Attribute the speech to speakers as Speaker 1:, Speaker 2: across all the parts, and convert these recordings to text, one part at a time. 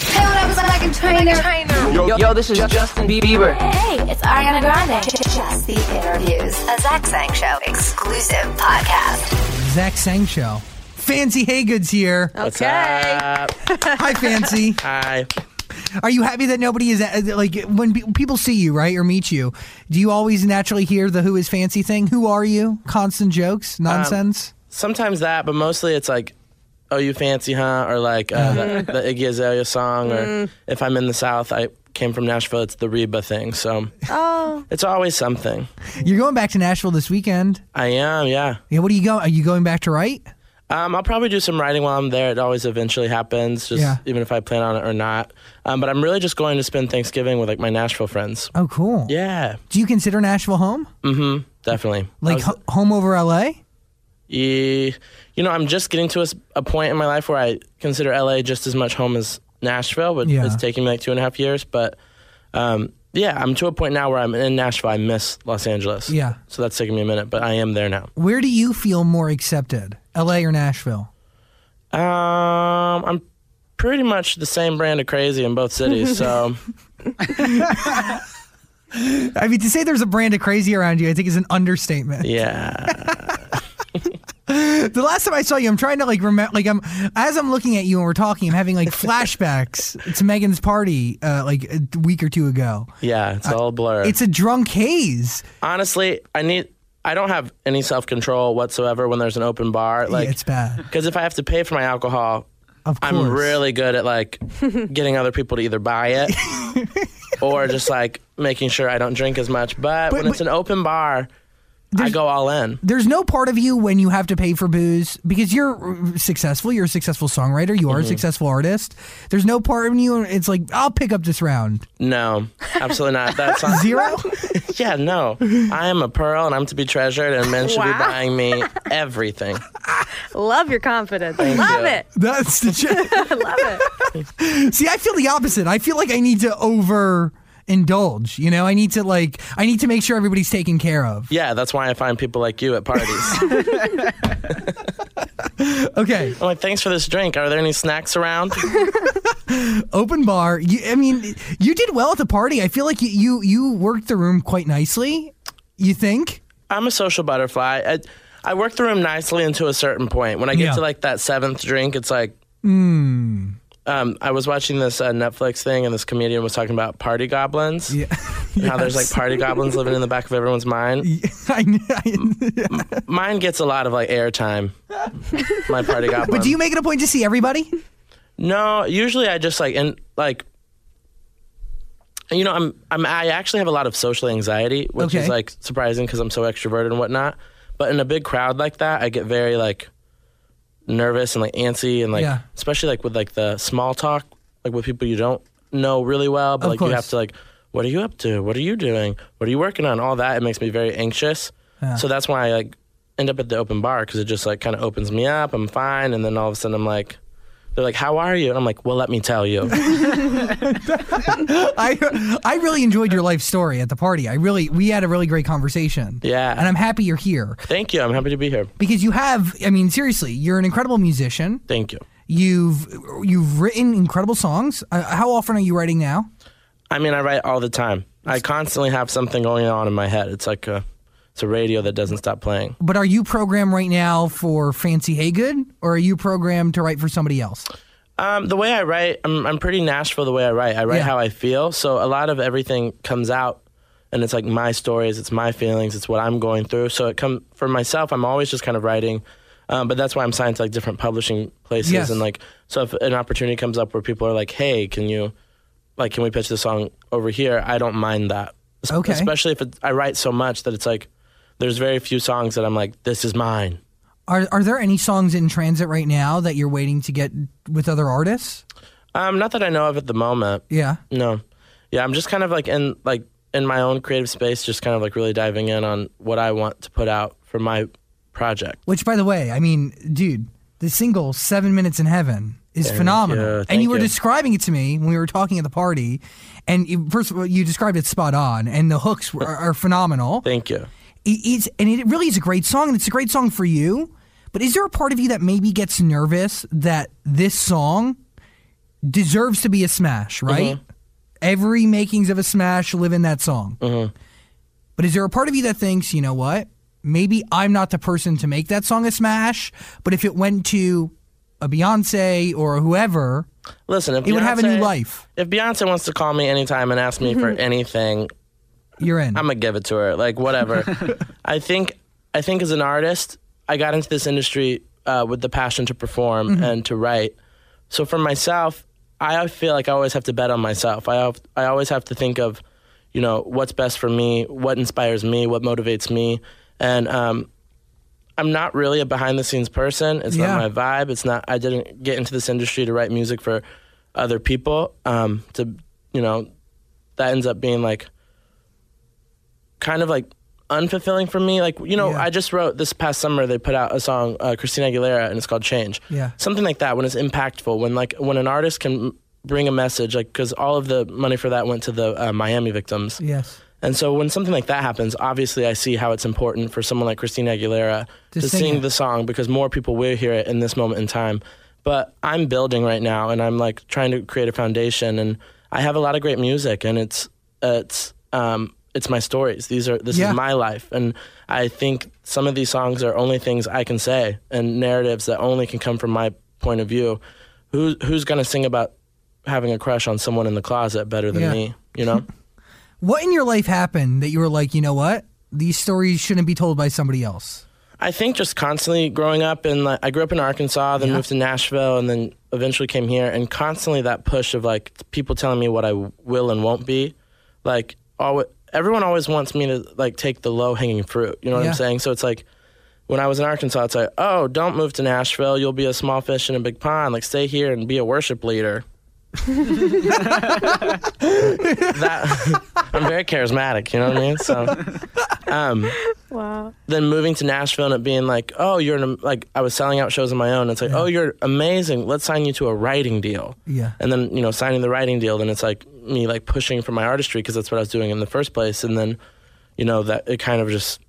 Speaker 1: Hey, what up, it's like a trainer.
Speaker 2: Yo, yo, this is Justin Bieber.
Speaker 1: Hey, it's Ariana Grande. Just the interviews. A Zach Sang Show exclusive podcast.
Speaker 3: Zach Sang Show. Fancy Hagood's here.
Speaker 4: What's up?
Speaker 3: Hi, Fancy.
Speaker 4: Hi.
Speaker 3: Are you happy that nobody is uh, like when people see you, right, or meet you? Do you always naturally hear the "Who is Fancy" thing? Who are you? Constant jokes, nonsense.
Speaker 4: Sometimes that, but mostly it's like, "Oh, you fancy, huh?" Or like uh, the, the Iggy Azalea song, or if I'm in the South, I came from Nashville. It's the Reba thing. So
Speaker 5: Oh,
Speaker 4: it's always something.
Speaker 3: You're going back to Nashville this weekend.
Speaker 4: I am, yeah.
Speaker 3: Yeah, what are you going? Are you going back to write?
Speaker 4: Um, I'll probably do some writing while I'm there. It always eventually happens, just
Speaker 3: Yeah.
Speaker 4: even if I plan on it or not. Um, but I'm really just going to spend Thanksgiving with like my Nashville friends.
Speaker 3: Oh, cool.
Speaker 4: Yeah,
Speaker 3: Do you consider Nashville home?
Speaker 4: mm-hmm, definitely. I
Speaker 3: Like
Speaker 4: was-
Speaker 3: ho- home over LA?
Speaker 4: You know, I'm just getting to a point in my life where I consider LA just as much home as Nashville, but
Speaker 3: Yeah.
Speaker 4: it's taking me like two and a half years. But um, yeah, I'm to a point now where I'm in Nashville. I miss Los Angeles.
Speaker 3: Yeah.
Speaker 4: So that's taking me a minute, but I am there now.
Speaker 3: Where do you feel more accepted, LA or Nashville?
Speaker 4: Um, I'm pretty much the same brand of crazy in both cities. So
Speaker 3: I mean, to say there's a brand of crazy around you, I think is an understatement.
Speaker 4: yeah,
Speaker 3: The last time I saw you, I'm trying to like remember, like I'm as I'm looking at you and we're talking, I'm having like flashbacks to Megan's party, uh, like a week or two ago.
Speaker 4: yeah, it's all a blur.
Speaker 3: It's a drunk haze.
Speaker 4: Honestly, I need. I don't have any self control whatsoever when there's an open bar. Like
Speaker 3: yeah, it's bad.
Speaker 4: Because if I have to pay for my alcohol, I'm really good at like getting other people to either buy it or just like making sure I don't drink as much. But,
Speaker 3: But-
Speaker 4: when it's
Speaker 3: but-
Speaker 4: an open bar, I go all in.
Speaker 3: There's no part of you when you have to pay for booze because you're successful. You're a successful songwriter. You are
Speaker 4: Mm-hmm.
Speaker 3: a successful artist. There's no part of you. It's like I'll pick up this round.
Speaker 4: No, absolutely not. That's not
Speaker 3: Zero.
Speaker 4: Yeah, no. I am a pearl and I'm to be treasured, and men should be buying me everything.
Speaker 5: love your confidence.
Speaker 4: Thank
Speaker 5: love
Speaker 4: you.
Speaker 5: it.
Speaker 3: That's the. Ch-
Speaker 5: love it.
Speaker 3: See, I feel the opposite. I feel like I need to over indulge. You know, I need to like I need to make sure everybody's taken care of.
Speaker 4: Yeah, that's why I find people like you at parties.
Speaker 3: Okay,
Speaker 4: I'm like, thanks for this drink. Are there any snacks around?
Speaker 3: open bar. You, I mean, you did well at the party. I feel like you you, you worked the room quite nicely. You think?
Speaker 4: I'm a social butterfly. I, I work the room nicely until a certain point. When I get
Speaker 3: Yeah.
Speaker 4: to like that seventh drink, it's like.
Speaker 3: Hmm.
Speaker 4: Um, I was watching this uh, Netflix thing, and this comedian was talking about party goblins.
Speaker 3: Yeah.
Speaker 4: and How there's like party goblins living in the back of everyone's mind.
Speaker 3: I, I,
Speaker 4: Mine gets a lot of like airtime. My party goblin.
Speaker 3: but do you make it a point to see everybody?
Speaker 4: No, usually I just like and like. You know, I'm I'm I actually have a lot of social anxiety, which
Speaker 3: Okay.
Speaker 4: is like surprising because I'm so extroverted and whatnot. But in a big crowd like that, I get very like nervous and like antsy and like
Speaker 3: Yeah.
Speaker 4: especially like with like the small talk, like with people you don't know really well, but
Speaker 3: Of
Speaker 4: like you have to like, what are you up to? What are you doing? What are you working on? All that it makes me very anxious.
Speaker 3: Yeah.
Speaker 4: So that's why I like end up at the open bar because it just like kind of opens me up. I'm fine, and then all of a sudden I'm like, they're like, "How are you?" And I'm like, "Well, let me tell you."
Speaker 3: I I really enjoyed your life story at the party. I really we had a really great conversation.
Speaker 4: Yeah.
Speaker 3: And I'm happy you're here
Speaker 4: Thank you. I'm happy to be here.
Speaker 3: because you have I mean seriously, you're an incredible musician.
Speaker 4: Thank you.
Speaker 3: You've you've written incredible songs. Uh, how often are you writing now?
Speaker 4: I mean, I write all the time. I constantly have something going on in my head. It's like a, it's a radio that doesn't stop playing.
Speaker 3: But are you programmed right now for Fancy Hagood or are you programmed to write for somebody else?
Speaker 4: Um, the way I write, I'm, I'm pretty Nashville the way I write. I write
Speaker 3: Yeah.
Speaker 4: how I feel. So a lot of everything comes out and it's like my stories, it's my feelings, it's what I'm going through. So it come for myself, I'm always just kind of writing. Um, but that's why I'm signed to like different publishing places
Speaker 3: Yes.
Speaker 4: and like so if an opportunity comes up where people are like, "Hey, can you like can we pitch the song over here?" I don't mind that.
Speaker 3: Okay.
Speaker 4: Especially if it, I write so much that it's like there's very few songs that I'm like, "This is mine."
Speaker 3: Are are there any songs in transit right now that you're waiting to get with other artists?
Speaker 4: Um, not that I know of at the moment.
Speaker 3: Yeah.
Speaker 4: No. Yeah, I'm just kind of like in like in my own creative space, just kind of like really diving in on what I want to put out for my project.
Speaker 3: Which, by the way, I mean, dude, the single Seven Minutes in Heaven is phenomenal.
Speaker 4: you,
Speaker 3: and you were
Speaker 4: you.
Speaker 3: describing it to me when we were talking at the party. And you, first of all, you described it spot on, and the hooks are, are phenomenal.
Speaker 4: Thank you.
Speaker 3: It- it's, and it really is a great song, and it's a great song for you. But is there a part of you that maybe gets nervous that this song deserves to be a smash, mm-hmm. right? Every makings of a smash live in that song. Mm-hmm. But is there a part of you that thinks, you know what? Maybe I'm not the person to make that song a smash, but if it went to a Beyonce or whoever,
Speaker 4: Listen,
Speaker 3: it would have a new life.
Speaker 4: If Beyonce wants to call me anytime and ask me for mm-hmm. anything,
Speaker 3: You're in.
Speaker 4: I'm gonna give it to her. Like whatever. I think I think as an artist, I got into this industry uh, with the passion to perform and to write. So for myself, I feel like I always have to bet on myself. I have, I always have to think of, you know, what's best for me, what inspires me, what motivates me, and um, I'm not really a behind the scenes person. It's
Speaker 3: Yeah.
Speaker 4: not my vibe. It's not. I didn't get into this industry to write music for other people. Um, to you know, that ends up being like kind of like unfulfilling for me. Like you know,
Speaker 3: Yeah.
Speaker 4: I just wrote this past summer. They put out a song, uh, Christina Aguilera, and it's called Change.
Speaker 3: Yeah.
Speaker 4: something like that. When it's impactful, when like when an artist can bring a message, like because all of the money for that went to the uh, Miami victims.
Speaker 3: yes.
Speaker 4: And so when something like that happens, obviously I see how it's important for someone like Christina Aguilera
Speaker 3: To
Speaker 4: to,
Speaker 3: sing
Speaker 4: sing, the song because more people will hear it in this moment in time. But I'm building right now and I'm like trying to create a foundation and I have a lot of great music and it's it's um it's my stories. These are this
Speaker 3: Yeah.
Speaker 4: is my life and I think some of these songs are only things I can say and narratives that only can come from my point of view. Who who's going to sing about having a crush on someone in the closet better than
Speaker 3: Yeah.
Speaker 4: me, you know?
Speaker 3: What in your life happened that you were like, you know what? These stories shouldn't be told by somebody else.
Speaker 4: I think just constantly growing up in like I grew up in Arkansas, then moved to Nashville, and then eventually came here, and constantly that push of like people telling me what I will and won't be, like always, everyone always wants me to like take the low hanging fruit. You know what
Speaker 3: Yeah.
Speaker 4: I'm saying? So it's like when I was in Arkansas, it's like, oh, don't move to Nashville. You'll be a small fish in a big pond. Like stay here and be a worship leader. That I'm very charismatic. You know what I mean? So. Um,
Speaker 5: Wow.
Speaker 4: then moving to Nashville and it being like, oh, you're an, like I was selling out shows on my own. It's like, oh, you're amazing. Let's sign you to a writing deal.
Speaker 3: Yeah.
Speaker 4: And then you know, signing the writing deal, then it's like me like pushing for my artistry because that's what I was doing in the first place. And then, you know, that it kind of just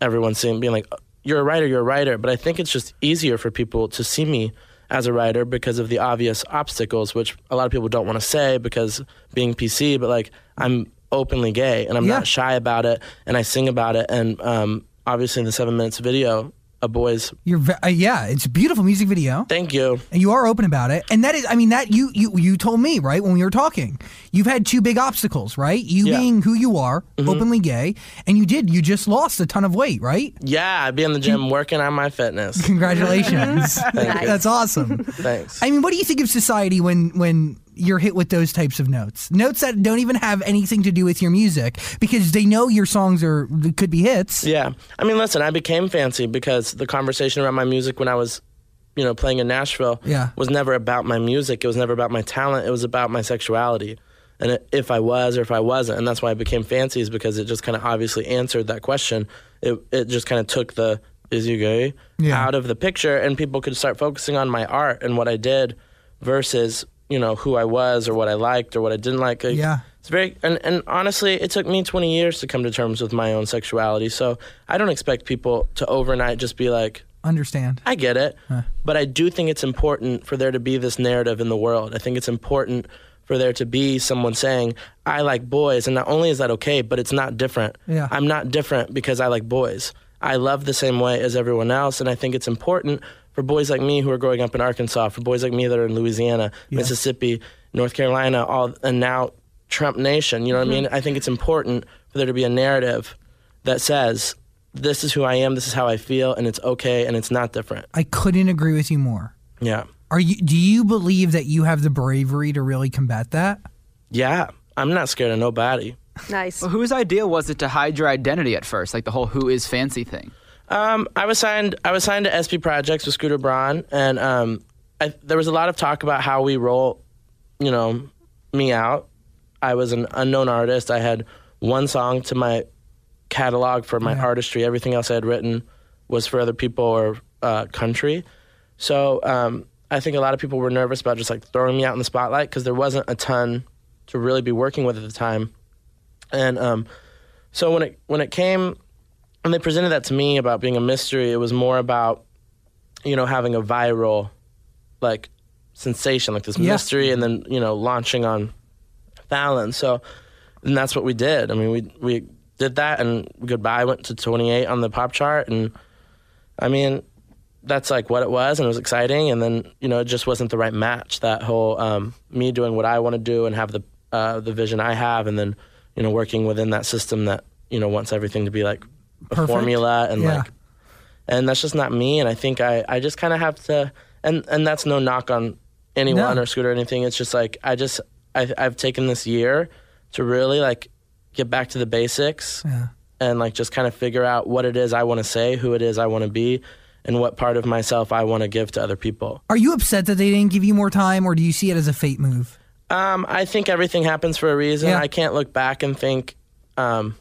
Speaker 4: everyone seeing being like, you're a writer, you're a writer. But I think it's just easier for people to see me as a writer because of the obvious obstacles, which a lot of people don't want to say because being PC. But like, I'm openly gay and I'm
Speaker 3: Yeah.
Speaker 4: not shy about it, and I sing about it. And um, obviously, in the seven minutes video, a boy's
Speaker 3: You're ve- uh, yeah, it's a beautiful music video.
Speaker 4: thank you.
Speaker 3: and you are open about it and that is i mean that you you you told me right when we were talking you've had two big obstacles right you
Speaker 4: Yeah.
Speaker 3: being who you are openly gay and you did you just lost a ton of weight right
Speaker 4: Yeah, I'd be in the gym working on my fitness.
Speaker 3: congratulations that's awesome
Speaker 4: Thanks.
Speaker 3: i mean what do you think of society when when you're hit with those types of notes notes that don't even have anything to do with your music because they know your songs are could be hits
Speaker 4: Yeah. I mean, listen, I became fancy because the conversation around my music when I was, you know, playing in Nashville
Speaker 3: Yeah.
Speaker 4: was never about my music. It was never about my talent. It was about my sexuality. And it, if I was or if I wasn't. And that's why I became fancy is because it just kind of obviously answered that question. It, it just kind of took the, is you gay,
Speaker 3: Yeah.
Speaker 4: out of the picture and people could start focusing on my art and what I did versus, you know, who I was or what I liked or what I didn't like. Like,
Speaker 3: Yeah.
Speaker 4: it's very and, and honestly, it took me 20 years to come to terms with my own sexuality. So I don't expect people to overnight just be like,
Speaker 3: understand
Speaker 4: I get it. But I do think it's important for there to be this narrative in the world. I think it's important for there to be someone saying, I like boys. And not only is that okay, but it's not different.
Speaker 3: Yeah.
Speaker 4: I'm not different because I like boys. I love the same way as everyone else. And I think it's important for boys like me who are growing up in Arkansas, for boys like me that are in Louisiana, Mississippi, North Carolina, all and now Trump Nation. You know what I mean? Mm-hmm. I think it's important for there to be a narrative that says, This is who I am, this is how I feel, and it's okay and it's not different.
Speaker 3: i couldn't agree with you more
Speaker 4: Yeah.
Speaker 3: are you do you believe that you have the bravery to really combat that
Speaker 4: Yeah. I'm not scared of nobody.
Speaker 5: Nice.
Speaker 6: Well, whose idea was it to hide your identity at first, like the whole "who is fancy" thing?
Speaker 4: Um, I was signed. I was signed to SB Projects with Scooter Braun, and um, I, there was a lot of talk about how we roll, you know, me out. I was an unknown artist. I had one song to my catalog for my
Speaker 3: Yeah.
Speaker 4: artistry. Everything else I had written was for other people or uh, country. So um, I think a lot of people were nervous about just like throwing me out in the spotlight because there wasn't a ton to really be working with at the time. And um, so when it when it came when they presented that to me about being a mystery, it was more about you know having a viral like sensation, like this
Speaker 3: Yeah.
Speaker 4: mystery, and then you know launching on Fallon. So and that's what we did. I mean, we we did that, and Goodbye went to 28 on the pop chart, and I mean, that's like what it was, and it was exciting. And then you know, it just wasn't the right match. That whole um, me doing what I want to do and have the uh, the vision I have, and then you know, working within that system that you know wants everything to be like a formula and
Speaker 3: Yeah.
Speaker 4: like, and that's just not me. And I think I I just kind of have to, and and that's no knock on anyone
Speaker 3: No.
Speaker 4: or Scooter or anything. It's just like I just I I've taken this year to really like get back to the basics
Speaker 3: Yeah.
Speaker 4: and like just kind of figure out what it is I want to say, who it is I want to be, and what part of myself I want to give to other people.
Speaker 3: Are you upset that they didn't give you more time, or do you see it as a fate move?
Speaker 4: Um, I think everything happens for a reason.
Speaker 3: Yeah.
Speaker 4: I can't look back and think. Um,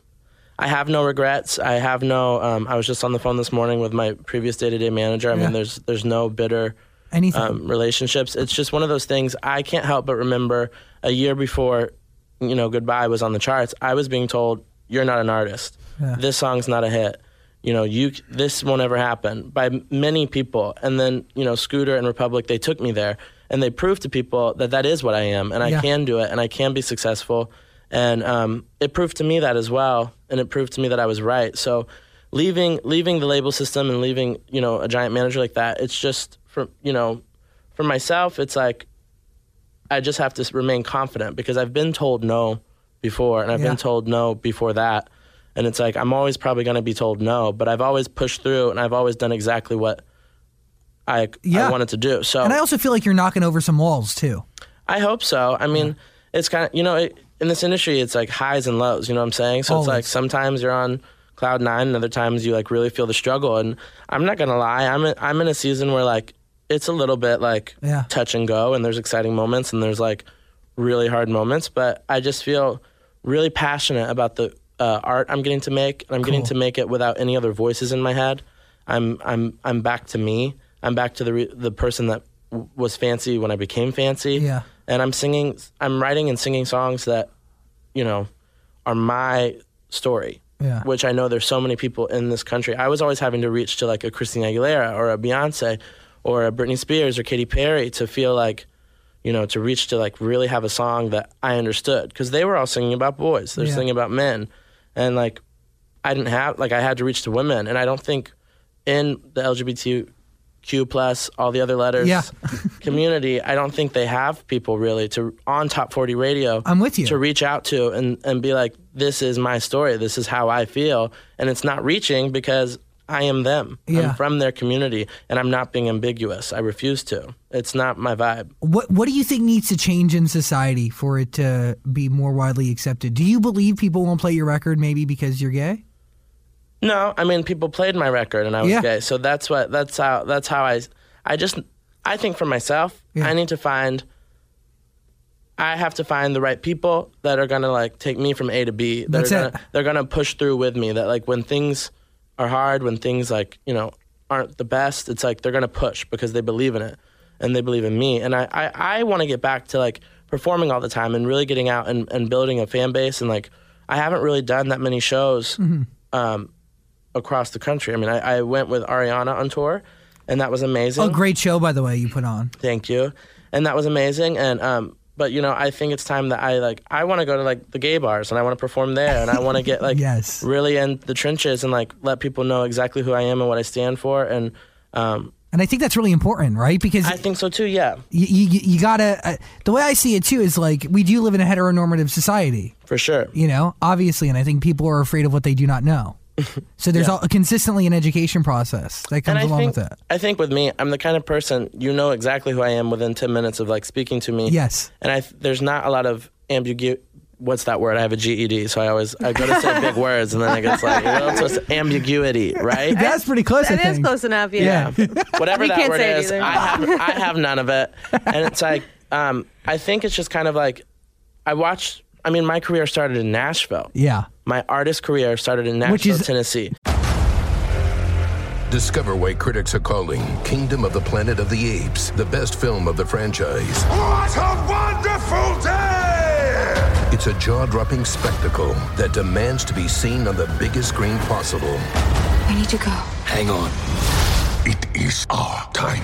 Speaker 4: I have no regrets. I have no. Um, I was just on the phone this morning with my previous day to day manager. I
Speaker 3: Yeah.
Speaker 4: mean, there's there's no bitter
Speaker 3: Anything?
Speaker 4: um, relationships. It's just one of those things. I can't help but remember a year before, you know, Goodbye was on the charts. I was being told, "You're not an artist.
Speaker 3: Yeah.
Speaker 4: This song's not a hit. You know, you this won't ever happen." By many people, and then you know, Scooter and Republic, they took me there and they proved to people that that is what I am, and I
Speaker 3: Yeah.
Speaker 4: can do it, and I can be successful. And um, it proved to me that as well, and it proved to me that I was right. So, leaving leaving the label system and leaving you know a giant manager like that, it's just for you know, for myself, it's like I just have to remain confident because I've been told no before, and I've
Speaker 3: Yeah.
Speaker 4: been told no before that, and it's like I'm always probably going to be told no, but I've always pushed through, and I've always done exactly what I
Speaker 3: Yeah.
Speaker 4: I wanted to do. So
Speaker 3: and I also feel like you're knocking over some walls too.
Speaker 4: I hope so. I mean, it's kind of you know it, in this industry, it's like highs and lows. You know what I'm saying? So it's like sometimes you're on cloud nine, and other times you like really feel the struggle. And I'm not gonna lie, I'm in, I'm in a season where like it's a little bit like
Speaker 3: Yeah.
Speaker 4: touch and go, and there's exciting moments, and there's like really hard moments. But I just feel really passionate about the uh, art I'm getting to make, and I'm getting to make it without any other voices in my head. I'm I'm I'm back to me. I'm back to the re- the person that w- was fancy when I became fancy
Speaker 3: Yeah.
Speaker 4: And I'm singing, I'm writing and singing songs that, you know, are my story.
Speaker 3: Yeah.
Speaker 4: Which I know there's so many people in this country. I was always having to reach to like a Christina Aguilera or a Beyonce or a Britney Spears or Katy Perry to feel like, you know, to reach to like really have a song that I understood because they were all singing about boys. They're
Speaker 3: Yeah.
Speaker 4: singing about men, and like I didn't have like I had to reach to women, and I don't think in the LGBTQ plus all the other letters
Speaker 3: Yeah.
Speaker 4: community, I don't think they have people really to on top forty radio.
Speaker 3: I'm with you.
Speaker 4: to reach out to and and be like, this is my story. This is how I feel, and it's not reaching because I am them.
Speaker 3: Yeah.
Speaker 4: I'm from their community, and I'm not being ambiguous. I refuse to. It's not my vibe.
Speaker 3: What What do you think needs to change in society for it to be more widely accepted? Do you believe people won't play your record maybe because you're gay?
Speaker 4: No, I mean people played my record and I was
Speaker 3: Yeah.
Speaker 4: gay, so that's what that's how that's how I I just I think for myself
Speaker 3: Yeah.
Speaker 4: I need to find I have to find the right people that are gonna like take me from A to B. That
Speaker 3: That's
Speaker 4: are
Speaker 3: it.
Speaker 4: gonna, They're gonna push through with me. That like when things are hard, when things like you know aren't the best, it's like they're gonna push because they believe in it and they believe in me. And I I, I want to get back to like performing all the time and really getting out and, and building a fan base and like I haven't really done that many shows
Speaker 3: Mm-hmm.
Speaker 4: um, across the country. I mean, I, I went with Ariana on tour, and that was amazing.
Speaker 3: Oh, great show by the way you put on.
Speaker 4: Thank you, and that was amazing. And um, but you know, I think it's time that I like I want to go to like the gay bars and I want to perform there, and I want to get like
Speaker 3: Yes.
Speaker 4: really in the trenches and like let people know exactly who I am and what I stand for. And um,
Speaker 3: And I think that's really important, right? Because
Speaker 4: I think so too. Yeah,
Speaker 3: you, you, you gotta. Uh, the way I see it too is like we do live in a heteronormative society,
Speaker 4: for sure.
Speaker 3: you know, obviously, and I think people are afraid of what they do not know. So there's
Speaker 4: Yeah.
Speaker 3: all, consistently an education process that comes
Speaker 4: and I
Speaker 3: along
Speaker 4: think
Speaker 3: with that.
Speaker 4: I think with me, I'm the kind of person you know exactly who I am within ten minutes of like speaking to me.
Speaker 3: Yes.
Speaker 4: and I there's not a lot of ambiguity. What's that word? I have a GED, so I always I go to say big words, and then I get like, well, it's just ambiguity, right?
Speaker 3: That's pretty close. I
Speaker 5: That is
Speaker 3: think.
Speaker 5: close enough. Yeah.
Speaker 4: Whatever
Speaker 5: We
Speaker 4: that
Speaker 5: can't
Speaker 4: word
Speaker 5: say it
Speaker 4: is. I have I have none of it, and it's like Um, I think it's just kind of like I watched. I mean, my career started in Nashville.
Speaker 3: Yeah.
Speaker 4: My artist career started in Nashville,
Speaker 3: Which is-
Speaker 4: Tennessee.
Speaker 7: Discover why critics are calling Kingdom of the Planet of the Apes the best film of the franchise.
Speaker 8: What a wonderful day!
Speaker 7: It's a jaw dropping spectacle that demands to be seen on the biggest screen possible.
Speaker 9: We need to go.
Speaker 7: Hang on.
Speaker 8: It is our time.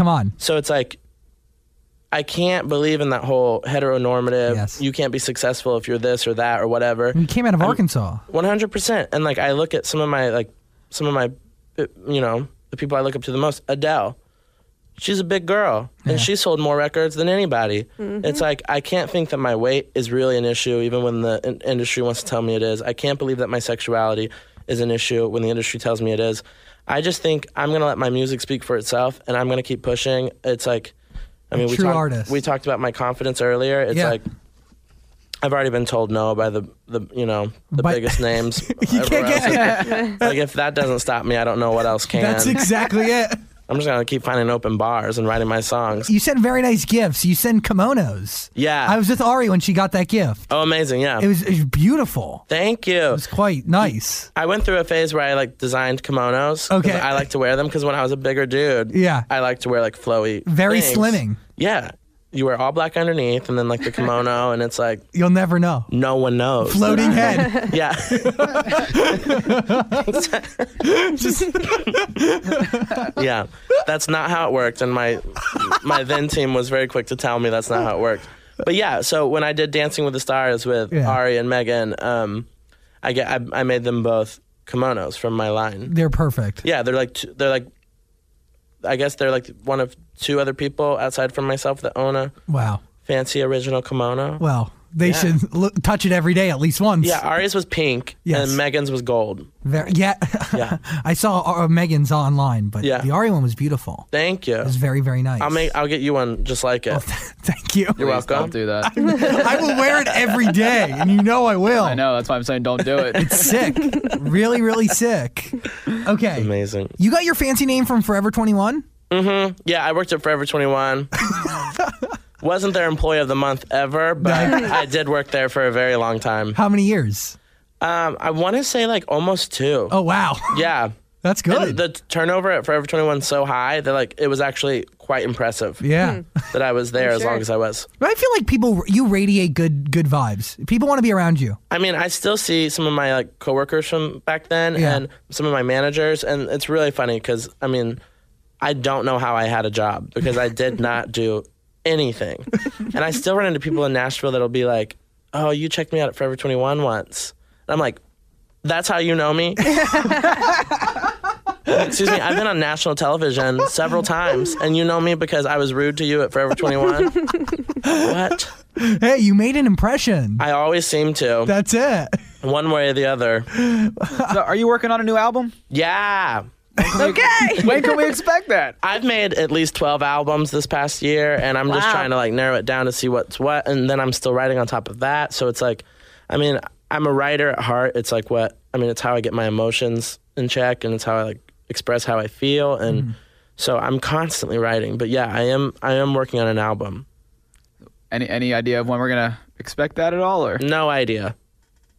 Speaker 3: Come on.
Speaker 4: So it's like I can't believe in that whole heteronormative.
Speaker 3: Yes.
Speaker 4: You can't be successful if you're this or that or whatever.
Speaker 3: You came out of Arkansas.
Speaker 4: One hundred percent. And like I look at some of my like some of my, uh, you know, the people I look up to the most. Adele, she's a big girl, and she sold more records than anybody. It's like I can't think that my weight is really an issue, even when the in- industry wants to tell me it is. I can't believe that my sexuality is an issue when the industry tells me it is. I just think I'm gonna let my music speak for itself, and I'm gonna keep pushing. It's like, I mean, we
Speaker 3: true
Speaker 4: talked,
Speaker 3: artist.
Speaker 4: we talked about my confidence earlier. It's
Speaker 3: Yeah.
Speaker 4: like. I've already been told no by the, the you know the biggest names.
Speaker 3: You can't get
Speaker 4: like if that doesn't stop me, I don't know what else can.
Speaker 3: That's exactly it.
Speaker 4: I'm just gonna keep finding open bars and writing my songs.
Speaker 3: You send very nice gifts. You send kimonos.
Speaker 4: Yeah.
Speaker 3: I was with Ari when she got that gift.
Speaker 4: oh, amazing! Yeah.
Speaker 3: It was, it was beautiful.
Speaker 4: Thank you.
Speaker 3: It was quite nice.
Speaker 4: I went through a phase where I like designed kimonos.
Speaker 3: Okay.
Speaker 4: I like to wear them because when I was a bigger dude,
Speaker 3: Yeah.
Speaker 4: I like to wear like flowy,
Speaker 3: Very
Speaker 4: things.
Speaker 3: slimming.
Speaker 4: Yeah, you wear all black underneath and then like the kimono, and it's like
Speaker 3: You'll never know.
Speaker 4: no one knows.
Speaker 3: Floating head.
Speaker 4: Yeah. yeah, that's not how it worked, and my my then team was very quick to tell me that's not how it worked. But yeah, so when I did Dancing with the Stars with
Speaker 3: Yeah.
Speaker 4: Ari and Megan, um, I get I, I made them both kimonos from my line.
Speaker 3: They're perfect.
Speaker 4: Yeah, they're like they're like I guess they're like one of two other people outside from myself that own a
Speaker 3: Wow.
Speaker 4: fancy original kimono.
Speaker 3: Well, they
Speaker 4: Yeah.
Speaker 3: should look, touch it every day at least once.
Speaker 4: Yeah, Ari's was pink
Speaker 3: Yes.
Speaker 4: and Megan's was gold.
Speaker 3: Very, yeah.
Speaker 4: Yeah.
Speaker 3: I saw uh, Megan's online, but
Speaker 4: Yeah.
Speaker 3: the Ari one was beautiful.
Speaker 4: Thank you.
Speaker 3: It was very, very nice.
Speaker 4: I'll make I'll get you one just like it.
Speaker 3: Thank you.
Speaker 4: You're
Speaker 6: Please
Speaker 4: welcome.
Speaker 6: Don't do that.
Speaker 3: I will wear it every day, and you know I will.
Speaker 6: I know. That's why I'm saying don't do it.
Speaker 3: It's sick. really, really sick. Okay.
Speaker 4: Amazing.
Speaker 3: You got your fancy name from Forever 21?
Speaker 4: Yeah, I worked at Forever 21. Wasn't their employee of the month ever, but I did work there for a very long time.
Speaker 3: How many years?
Speaker 4: Um, I want to say like almost two.
Speaker 3: Oh, wow.
Speaker 4: Yeah.
Speaker 3: That's
Speaker 4: And
Speaker 3: good.
Speaker 4: the turnover at Forever 21 so high that like it was actually quite impressive
Speaker 3: yeah.
Speaker 4: that I was there as long as I was.
Speaker 3: But I feel like people, you radiate good good vibes. People want to be around you.
Speaker 4: I mean, I still see some of my like coworkers from back then
Speaker 3: Yeah.
Speaker 4: and some of my managers, and it's really funny because I mean, I don't know how I had a job because I did not do anything, and I still run into people in Nashville that'll be like, "Oh, you checked me out at Forever 21 once," and I'm like, "That's how you know me." Excuse me, I've been on national television several times, and you know me because I was rude to you at Forever 21. what?
Speaker 3: Hey, you made an impression.
Speaker 4: I always seem to,
Speaker 3: That's it.
Speaker 4: one way or the other.
Speaker 6: So are you working on a new album?
Speaker 4: Yeah.
Speaker 5: Okay.
Speaker 6: When can we expect that?
Speaker 4: I've made at least 12 albums this past year, and I'm just trying to like narrow it down to see what's what. And then I'm still writing on top of that. So it's like, I mean, I'm a writer at heart. It's like what, I mean, it's how I get my emotions in check, and it's how I like express how I feel. And mm-hmm. so I'm constantly writing. But yeah, I am, I am working on an album.
Speaker 6: Any any idea of when we're gonna expect that at all? Or
Speaker 4: No idea.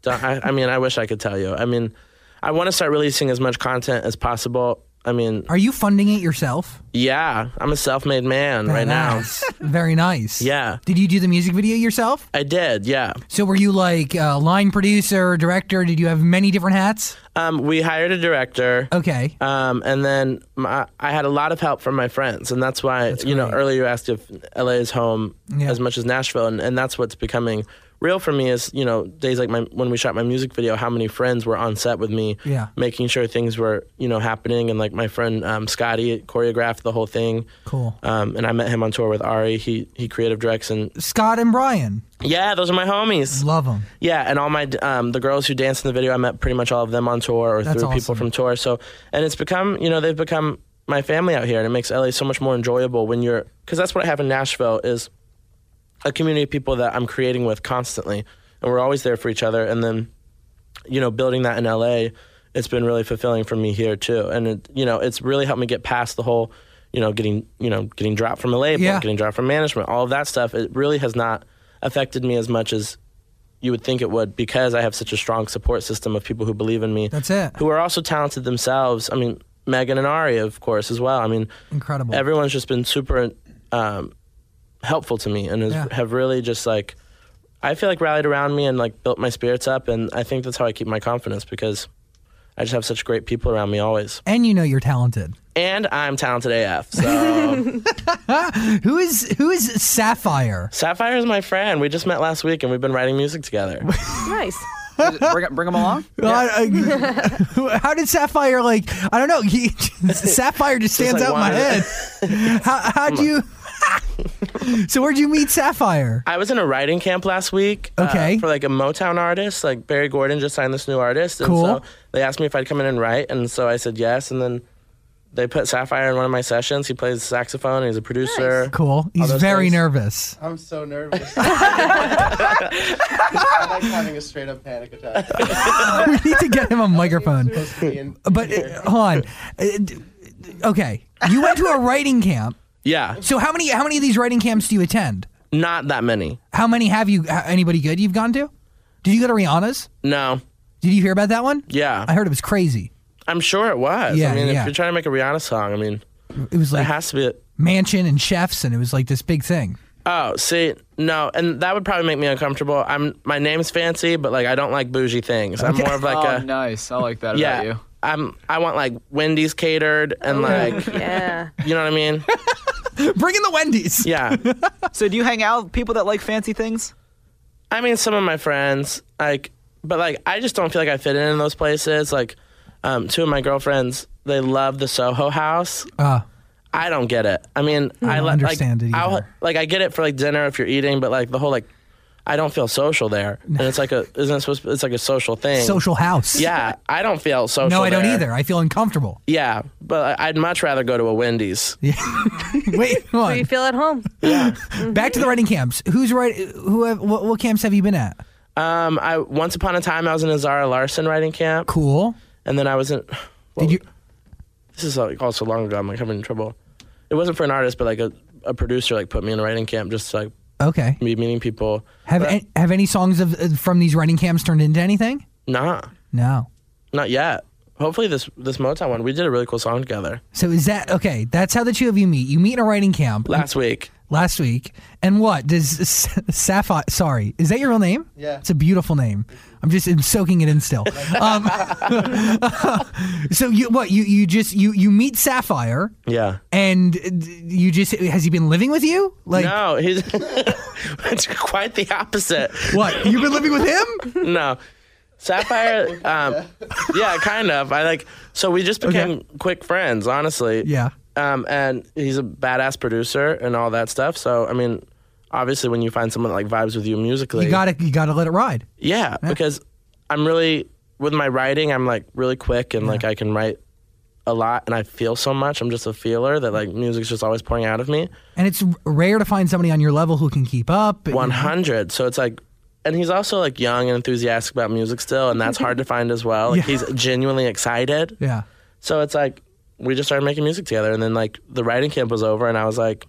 Speaker 4: Don't- I, I mean, I wish I could tell you. I mean, I want to start releasing as much content as possible. I mean,
Speaker 3: Are you funding it yourself?
Speaker 4: yeah, I'm a self made man right now.
Speaker 3: Nice. Very nice.
Speaker 4: Yeah.
Speaker 3: Did you do the music video yourself?
Speaker 4: I did, yeah.
Speaker 3: So were you like a line producer, director? Did you have many different hats?
Speaker 4: Um, we hired a director.
Speaker 3: Okay.
Speaker 4: Um, and then my, I had a lot of help from my friends, and that's why you know
Speaker 3: great.
Speaker 4: earlier you asked if LA is home
Speaker 3: Yeah.
Speaker 4: as much as Nashville, and, and that's what's becoming real for me is you know days like my when we shot my music video, how many friends were on set with me,
Speaker 3: Yeah.
Speaker 4: making sure things were you know happening, and like my friend um, Scotty choreographed the whole thing.
Speaker 3: Cool.
Speaker 4: Um, and I met him on tour with Ari. He he creative directs and
Speaker 3: Scott and Brian.
Speaker 4: yeah, those are my homies.
Speaker 3: Love them.
Speaker 4: Yeah, and all my um, the girls who dance in the video, I met pretty much all of them on tour or
Speaker 3: That's
Speaker 4: through
Speaker 3: awesome.
Speaker 4: people from tour. So, and it's become, you know, they've become my family out here, and it makes LA so much more enjoyable when you're, because that's what I have in Nashville is a community of people that I'm creating with constantly, and we're always there for each other. And then, you know, building that in LA, it's been really fulfilling for me here too, and it, you know, it's really helped me get past the whole, you know, getting, you know, getting dropped from a label,
Speaker 3: Yeah.
Speaker 4: getting dropped from management, all of that stuff. It really has not affected me as much as you would think it would because I have such a strong support system of people who believe in me.
Speaker 3: That's it.
Speaker 4: Who are also talented themselves. I mean, Megan and Ari, of course, as well. I mean,
Speaker 3: Incredible.
Speaker 4: everyone's just been super um, helpful to me and has,
Speaker 3: Yeah.
Speaker 4: have really just like, I feel like rallied around me and like built my spirits up. And I think that's how I keep my confidence because I just have such great people around me always.
Speaker 3: And you know you're talented.
Speaker 4: And I'm talented AF. So
Speaker 3: Who is who is Sapphire?
Speaker 4: Sapphire is my friend. We just met last week and we've been writing music together.
Speaker 5: Nice.
Speaker 6: bring, bring them along.
Speaker 3: Uh, how did Sapphire like? I don't know. He, Sapphire just
Speaker 4: Just,
Speaker 3: stands
Speaker 4: like,
Speaker 3: out in my head. How how'd you? So where'd you meet Sapphire?
Speaker 4: I was in a writing camp last week. uh,
Speaker 3: Okay.
Speaker 4: for like a Motown artist. Like Berry Gordy just signed this new artist. And
Speaker 3: Cool.
Speaker 4: so they asked me if I'd come in and write. And so I said yes. And then they put Sapphire in one of my sessions. He plays saxophone. He's a producer.
Speaker 3: Cool. He's very
Speaker 4: things.
Speaker 3: nervous.
Speaker 9: I'm so nervous. I'm like having a straight up panic attack.
Speaker 3: we need to get him a microphone.
Speaker 9: Supposed to be in-
Speaker 3: But uh, hold on. Uh, d- Okay, you went to a writing camp.
Speaker 4: Yeah.
Speaker 3: So how many how many of these writing camps do you attend?
Speaker 4: Not that many.
Speaker 3: How many have you? Anybody good you've gone to? Did you go to Rihanna's?
Speaker 4: No.
Speaker 3: Did you hear about that one?
Speaker 4: Yeah.
Speaker 3: I heard it was crazy.
Speaker 4: I'm sure it was.
Speaker 3: Yeah,
Speaker 4: I mean,
Speaker 3: yeah.
Speaker 4: if you're trying to make a Rihanna song, I mean,
Speaker 3: It was like
Speaker 4: it
Speaker 3: like
Speaker 4: has to be. A,
Speaker 3: mansion and chefs, and it was like this big thing.
Speaker 4: oh, see, no, and that would probably make me uncomfortable. I'm my name's fancy, but like I don't like bougie things. I'm more of like
Speaker 6: oh,
Speaker 4: a
Speaker 6: nice. I like that about
Speaker 4: yeah.
Speaker 6: you.
Speaker 4: I'm I want like Wendy's catered and like
Speaker 5: Yeah.
Speaker 4: you know what I mean?
Speaker 3: Bring in the Wendy's.
Speaker 4: Yeah.
Speaker 6: So do you hang out with people that like fancy things?
Speaker 4: I mean, some of my friends, like, but like, I just don't feel like I fit in in those places. Like, um, two of my girlfriends, they love the Soho House.
Speaker 3: Uh,
Speaker 4: I don't get it. I mean, I,
Speaker 3: don't
Speaker 4: li-
Speaker 3: understand
Speaker 4: like,
Speaker 3: it
Speaker 4: I'll, like, I get it for like dinner if you're eating, but like the whole like, I don't feel social there, and it's like a isn't it supposed? To, it's like a social thing.
Speaker 3: social house.
Speaker 4: Yeah, I don't feel social.
Speaker 3: No, I don't
Speaker 4: there.
Speaker 3: either. I feel uncomfortable.
Speaker 4: Yeah, but I'd much rather go to a Wendy's.
Speaker 3: Wait, hold
Speaker 5: So you feel at home. Yeah.
Speaker 3: Back to the writing camps. Who's right? Who? Have, what, what camps have you been at?
Speaker 4: Um, I once upon a time I was in a Zara Larsson writing camp,
Speaker 3: Cool.
Speaker 4: and then I was in.
Speaker 3: Did you?
Speaker 4: this is like also long ago. I'm like having trouble. It wasn't for an artist, but like a, a producer like put me in a writing camp just to, like
Speaker 3: Okay.
Speaker 4: me meeting people.
Speaker 3: Have
Speaker 4: But-
Speaker 3: an- have any songs of uh, from these writing camps turned into anything?
Speaker 4: Nah,
Speaker 3: No.
Speaker 4: not yet. Hopefully this this Motown one. We did a really cool song together
Speaker 3: So is that okay? That's how the two of you meet. You meet in a writing camp
Speaker 4: last week.
Speaker 3: Last week, and what does Sapphire? Sorry, is that your real name?
Speaker 9: Yeah.
Speaker 3: it's a beautiful name. I'm just I'm soaking it in still. Um, so you what you you just you you meet Sapphire,
Speaker 4: Yeah.
Speaker 3: and you just has he been living with you? Like
Speaker 4: no, he's it's quite the opposite.
Speaker 3: what? You've been living with him?
Speaker 4: No. Sapphire, um, yeah, kind of. I like so we just became quick friends, honestly.
Speaker 3: Yeah.
Speaker 4: Um, and he's a badass producer and all that stuff. So I mean, obviously, when you find someone that like vibes with you musically,
Speaker 3: You got to you got to let it ride.
Speaker 4: Yeah, because I'm really with my writing. I'm like really quick and like I can write a lot, and I feel so much. I'm just a feeler that like music's just always pouring out of me.
Speaker 3: And it's rare to find somebody on your level who can keep up.
Speaker 4: 100. So it's like, and he's also like young and enthusiastic about music still, and that's hard to find as well. Like
Speaker 3: Yeah.
Speaker 4: he's genuinely excited.
Speaker 3: Yeah.
Speaker 4: So it's like we just started making music together, and then like the writing camp was over, and I was like,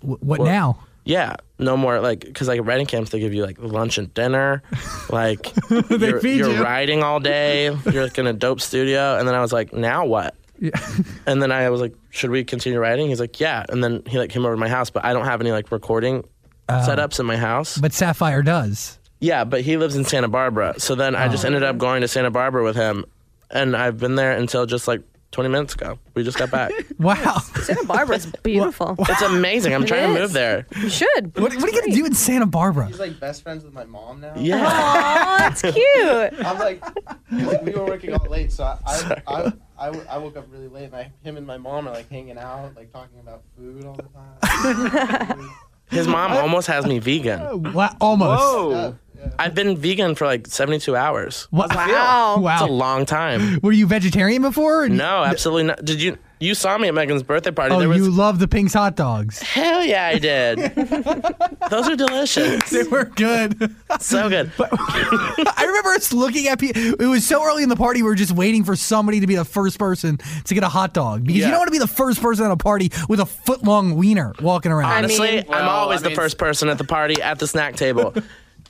Speaker 3: Wh- What
Speaker 4: Well-
Speaker 3: now?
Speaker 4: yeah, no more like because like writing camps they give you like lunch and dinner, like you're,
Speaker 3: feed
Speaker 4: you're
Speaker 3: you.
Speaker 4: writing all day, you're like in a dope studio, and then I was like, now what? Yeah. and then I was like, should we continue writing? He's like, yeah, and then he like came over to my house, but I don't have any like recording oh. setups in my house.
Speaker 3: But Sapphire does.
Speaker 4: Yeah, but he lives in Santa Barbara, so then I just oh. ended up going to Santa Barbara with him, and I've been there until just like 20 minutes ago. We just got back.
Speaker 3: Wow.
Speaker 5: Santa Barbara's beautiful.
Speaker 4: it's amazing. I'm
Speaker 5: It
Speaker 4: trying to
Speaker 5: is.
Speaker 4: move there.
Speaker 5: You should.
Speaker 3: What, what are you gonna do in Santa Barbara?
Speaker 9: He's like best friends with my mom now.
Speaker 4: Yeah.
Speaker 5: Aw, that's cute.
Speaker 9: I'm like, like, we were working all late, so I I, I, I, w- I woke up really late, and I, him and my mom are like hanging out, like talking about food all the time.
Speaker 4: His mom almost has me vegan.
Speaker 3: Wow, almost.
Speaker 6: Whoa.
Speaker 4: I've been vegan for like 72 hours.
Speaker 3: What?
Speaker 5: Wow.
Speaker 4: It's a long time.
Speaker 3: Were you vegetarian before?
Speaker 4: No, absolutely not. Did you? You saw me at Megan's birthday party.
Speaker 3: Oh,
Speaker 4: there was
Speaker 3: you love the Pink's hot dogs.
Speaker 4: hell yeah, I did. Those are delicious.
Speaker 3: They were good.
Speaker 4: So good.
Speaker 3: I remember us looking at people. It was so early in the party, we were just waiting for somebody to be the first person to get a hot dog because you
Speaker 4: Yeah.
Speaker 3: don't want to be the first person at a party with a foot long wiener walking around.
Speaker 4: Honestly,
Speaker 5: mean-
Speaker 4: I'm
Speaker 6: Well,
Speaker 4: always
Speaker 6: I
Speaker 4: the first person at the party at the snack table.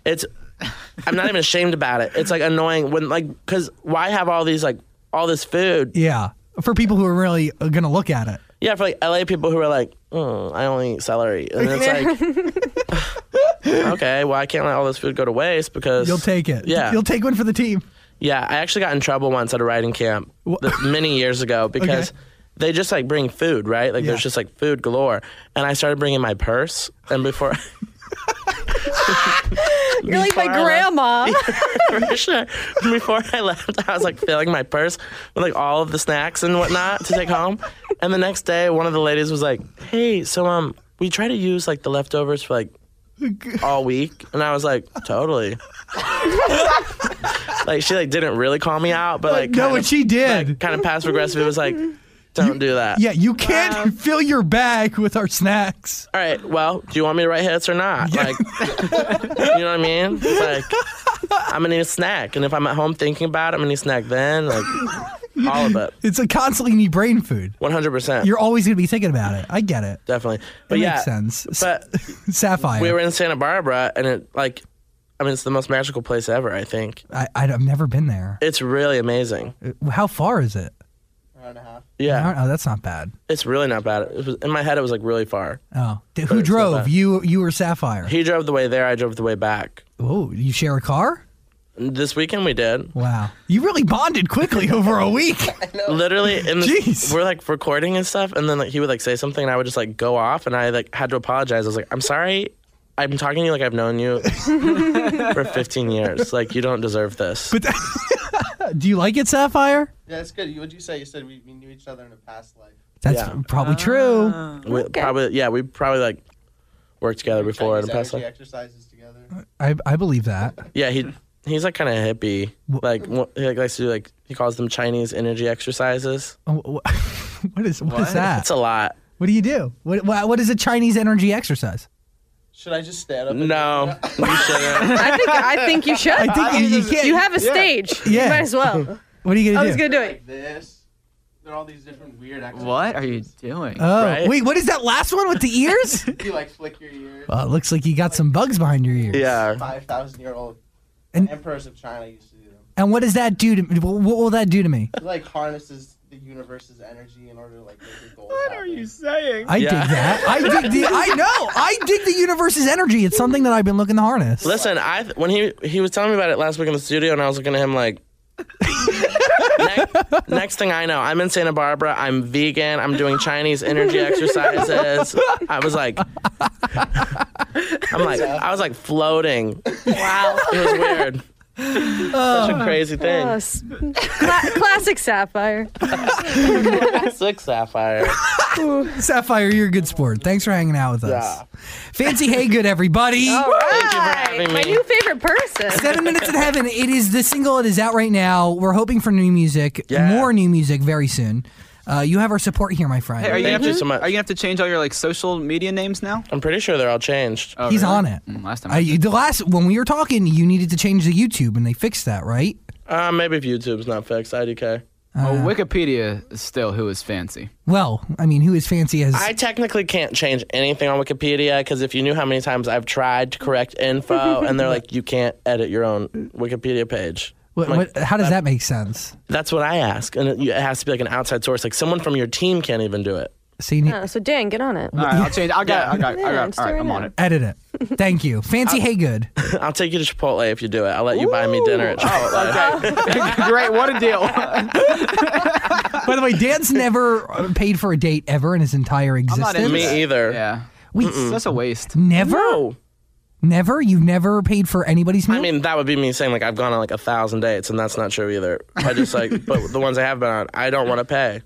Speaker 4: It's I'm not even ashamed about it. It's like annoying when like cuz why have all these like all this food?
Speaker 3: yeah, for people who are really going to look at it.
Speaker 4: Yeah, for like LA people who are like, mm, I only eat celery. And it's like Okay, well I can't let all this food go to waste because
Speaker 3: You'll take it.
Speaker 4: Yeah.
Speaker 3: You'll take one for the team.
Speaker 4: Yeah, I actually got in trouble once at a writing camp many years ago because
Speaker 3: Okay.
Speaker 4: they just like bring food, right? Like
Speaker 3: Yeah.
Speaker 4: there's just like food galore. And I started bringing my purse and before
Speaker 5: You're like my
Speaker 4: Before I left-
Speaker 5: grandma.
Speaker 4: for sure. Before I left, I was like filling my purse with like all of the snacks and whatnot to take home. And the next day, one of the ladies was like, "Hey, so um, we try to use like the leftovers for like all week," and I was like, "Totally." like she like didn't really call me out, but like
Speaker 3: no,
Speaker 4: kind
Speaker 3: what
Speaker 4: of,
Speaker 3: she did.
Speaker 4: kind of passive aggressive. It was like, "Don't do that."
Speaker 3: yeah, you can't fill your bag with our snacks.
Speaker 4: All right. Well, do you want me to write hits or not? Like, you know what I mean? It's like I'm gonna need a snack, and if I'm at home thinking about it, I'm gonna need a snack then. Like all of it,
Speaker 3: It's a constantly need brain food.
Speaker 4: 100. percent
Speaker 3: You're always going to be thinking about it. I get it.
Speaker 4: Definitely. But
Speaker 3: It
Speaker 4: yeah,
Speaker 3: makes sense.
Speaker 4: But
Speaker 3: Sapphire.
Speaker 4: we were in Santa Barbara, and it like, I mean, it's the most magical place ever. I think
Speaker 3: I, I've never been there.
Speaker 4: it's really amazing.
Speaker 3: Uh, how far is it?
Speaker 9: Hour and a half.
Speaker 4: Yeah,
Speaker 3: Oh, that's not bad.
Speaker 4: it's really not bad. It was, in my head, it was like really far.
Speaker 3: Oh, Th-
Speaker 4: But
Speaker 3: who
Speaker 4: it's not
Speaker 3: drove?
Speaker 4: bad.
Speaker 3: You, you or Sapphire?
Speaker 4: He drove the way there. I drove the way back.
Speaker 3: Oh, you share a car?
Speaker 4: This weekend we did.
Speaker 3: Wow, you really bonded quickly over a week.
Speaker 4: Literally, in the,
Speaker 3: Jeez.
Speaker 4: we're like recording and stuff, and then like he would like say something, and I would just like go off, and I like had to apologize. I was like, "I'm sorry, I'm talking to you like I've known you for 15 years. Like you don't deserve this."
Speaker 3: But do you like it, Sapphire?
Speaker 9: Yeah, it's good. What'd you say? You said we, we knew each other in a past life.
Speaker 3: That's
Speaker 4: Yeah.
Speaker 3: probably true.
Speaker 4: Oh, we probably yeah, we probably like worked together before in
Speaker 9: Chinese
Speaker 4: the past
Speaker 9: energy
Speaker 4: life.
Speaker 9: exercises together.
Speaker 3: I, I believe that.
Speaker 4: Yeah, he he's like kind of hippie. Like wh- he like, likes to do like he calls them Chinese energy exercises.
Speaker 3: Oh, wh- what is what is that?
Speaker 4: It's a lot.
Speaker 3: What do you do? What what, what is a Chinese energy exercise?
Speaker 9: Should I just stand up? and
Speaker 4: No, you shouldn't.
Speaker 5: I think I think you should.
Speaker 3: I think you, you can't.
Speaker 5: You have a stage.
Speaker 3: Yeah.
Speaker 5: You might as well.
Speaker 3: what are you
Speaker 5: I
Speaker 3: gonna oh, do?
Speaker 5: I was
Speaker 3: do?
Speaker 5: gonna do it.
Speaker 9: Like this. There are all these different weird exercises.
Speaker 6: What are you doing?
Speaker 3: oh,
Speaker 4: Right?
Speaker 3: wait, what is that last one with the ears?
Speaker 9: You like flick your ears.
Speaker 3: well, it looks like you got some bugs behind your ears.
Speaker 4: Yeah.
Speaker 9: Five thousand year old
Speaker 3: And-
Speaker 9: emperors of China used to do them.
Speaker 3: And what does that do to me? What will that do to me?
Speaker 9: It like harnesses the universe's energy in order to like make your goals
Speaker 6: What
Speaker 9: happen.
Speaker 6: are you saying?
Speaker 3: I
Speaker 4: Yeah.
Speaker 3: dig that. I dig the. I know. I dig the universe's energy. It's something that I've been looking to harness.
Speaker 4: Listen, I when he he was telling me about it last week in the studio, and I was looking at him like. next, next thing I know, I'm in Santa Barbara. I'm vegan. I'm doing Chinese energy exercises. I was like, I'm like, I was like floating.
Speaker 5: Wow.
Speaker 4: It was weird. Such a crazy oh, thing.
Speaker 5: Oh, s- Cla- classic Sapphire.
Speaker 4: Six sapphire.
Speaker 3: Sapphire, you're a good sport. Thanks for hanging out with us.
Speaker 4: Yeah.
Speaker 3: Fancy Hagood, everybody.
Speaker 5: All
Speaker 4: you for
Speaker 5: right.
Speaker 4: having
Speaker 5: My
Speaker 4: me.
Speaker 5: new favorite person.
Speaker 3: Seven Minutes in Heaven. It is the single. It is out right now. We're hoping for new music,
Speaker 4: Yeah.
Speaker 3: more new music very soon. Uh, you have our support here, my friend.
Speaker 6: Hey, are you
Speaker 4: Thank
Speaker 6: gonna
Speaker 4: you
Speaker 6: have to,
Speaker 4: so much.
Speaker 6: Are you gonna have to change all your like social media names now?
Speaker 4: I'm pretty sure they're all changed.
Speaker 6: Oh,
Speaker 3: He's
Speaker 6: really?
Speaker 3: on it.
Speaker 6: Mm, last time.
Speaker 3: I, the last when we were talking, you needed to change the YouTube, and they fixed that, right?
Speaker 4: Uh, maybe if YouTube's not fixed, IDK.
Speaker 6: well, Wikipedia is still who is fancy.
Speaker 3: Well, I mean, who is fancy as?
Speaker 4: I technically can't change anything on Wikipedia because if you knew how many times I've tried to correct info and they're like, you can't edit your own Wikipedia page.
Speaker 3: What,
Speaker 4: like,
Speaker 3: what, how does that make sense?
Speaker 4: That's what I ask. And it, it has to be like an outside source. Like someone from your team can't even do it.
Speaker 3: So you need,
Speaker 5: Oh, so Dan, get on it.
Speaker 6: All right, I'll change. I got. I got. I
Speaker 5: Yeah,
Speaker 6: got.
Speaker 5: just
Speaker 6: All
Speaker 5: do
Speaker 6: right,
Speaker 5: it
Speaker 6: I'm on it.
Speaker 3: edit it. Thank you. Fancy Hagood.
Speaker 4: I'll take you to Chipotle if you do it. I'll let you buy me dinner at Chipotle.
Speaker 6: Okay. Great. What a deal.
Speaker 3: By the way, way, Dan's never uh, paid for a date ever in his entire
Speaker 6: I'm
Speaker 3: existence.
Speaker 6: not
Speaker 4: Me either.
Speaker 6: Yeah.
Speaker 3: We-
Speaker 6: That's a waste.
Speaker 3: Never,
Speaker 4: No.
Speaker 3: Never. You've never paid for anybody's meal.
Speaker 4: I mean, that would be me saying like I've gone on like a thousand dates, and that's not true either. I just like, but the ones I have been on, I don't want to pay.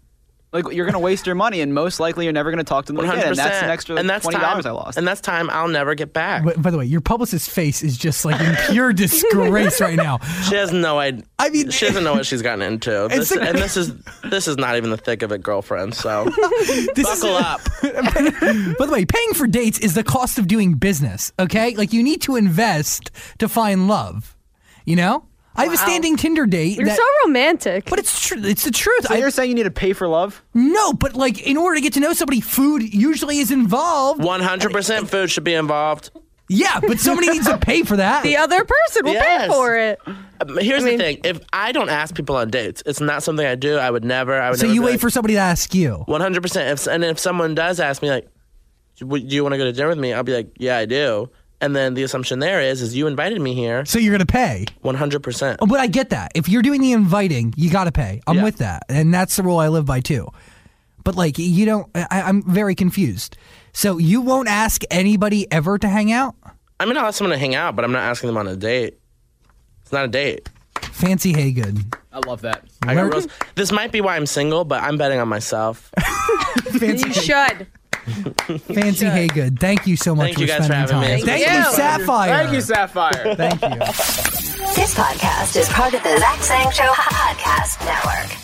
Speaker 6: Like you're gonna waste your money, and most likely you're never gonna talk to them
Speaker 4: One
Speaker 6: again. And that's an extra
Speaker 4: and that's
Speaker 6: twenty dollars I lost.
Speaker 4: And that's time I'll never get back.
Speaker 3: But- by the way, your publicist's face is just like in pure disgrace right now.
Speaker 4: She has no idea.
Speaker 3: I mean,
Speaker 4: she doesn't know what she's gotten into.
Speaker 3: It's
Speaker 4: This,
Speaker 3: the-
Speaker 4: and this is this is not even the thick of it, girlfriend. So buckle up.
Speaker 3: By the way, paying for dates is the cost of doing business. Okay, like you need to invest to find love. You know, I have a standing Tinder date.
Speaker 5: You're
Speaker 3: that-
Speaker 5: so romantic.
Speaker 3: but it's true. It's the truth.
Speaker 6: so
Speaker 3: I,
Speaker 6: you're saying you need to pay for love?
Speaker 3: no, but like in order to get to know somebody, food usually is involved.
Speaker 4: One hundred percent food should be involved.
Speaker 3: Yeah, but somebody needs to pay for that.
Speaker 5: the other person will
Speaker 4: Yes.
Speaker 5: pay for it.
Speaker 4: Um, Here's
Speaker 5: I mean-
Speaker 4: the thing: if I don't ask people on dates, it's not something I do. I would never. I would.
Speaker 3: so you wait for somebody to ask you.
Speaker 4: One hundred percent. If and if someone does ask me like, "Do you want to go to dinner with me?" I'll be like, "Yeah, I do." And then the assumption there is, is you invited me here.
Speaker 3: So you're gonna pay.
Speaker 4: One hundred percent.
Speaker 3: Oh, But I get that. If you're doing the inviting, you got to pay. I'm
Speaker 4: Yeah.
Speaker 3: with that, and that's the rule I live by too. But like, you don't. I, I'm very confused. So you won't ask anybody ever to hang out?
Speaker 4: I mean, I'll ask someone to hang out, but I'm not asking them on a date. It's not a date.
Speaker 3: Fancy Hagood.
Speaker 6: I love that.
Speaker 4: I got
Speaker 3: Where-
Speaker 4: rose. This might be why I'm single, but I'm betting on myself.
Speaker 3: Fancy,
Speaker 5: You should.
Speaker 3: Fancy Hagood. Thank you so much
Speaker 4: Thank
Speaker 3: for
Speaker 4: you guys for
Speaker 3: spending
Speaker 4: having
Speaker 3: time.
Speaker 4: me.
Speaker 3: Thank
Speaker 5: Thank
Speaker 3: you,
Speaker 5: you.
Speaker 3: Sapphire.
Speaker 6: Thank you, Sapphire.
Speaker 3: Thank you.
Speaker 1: This podcast is part of the Zach Sang Show Podcast Network.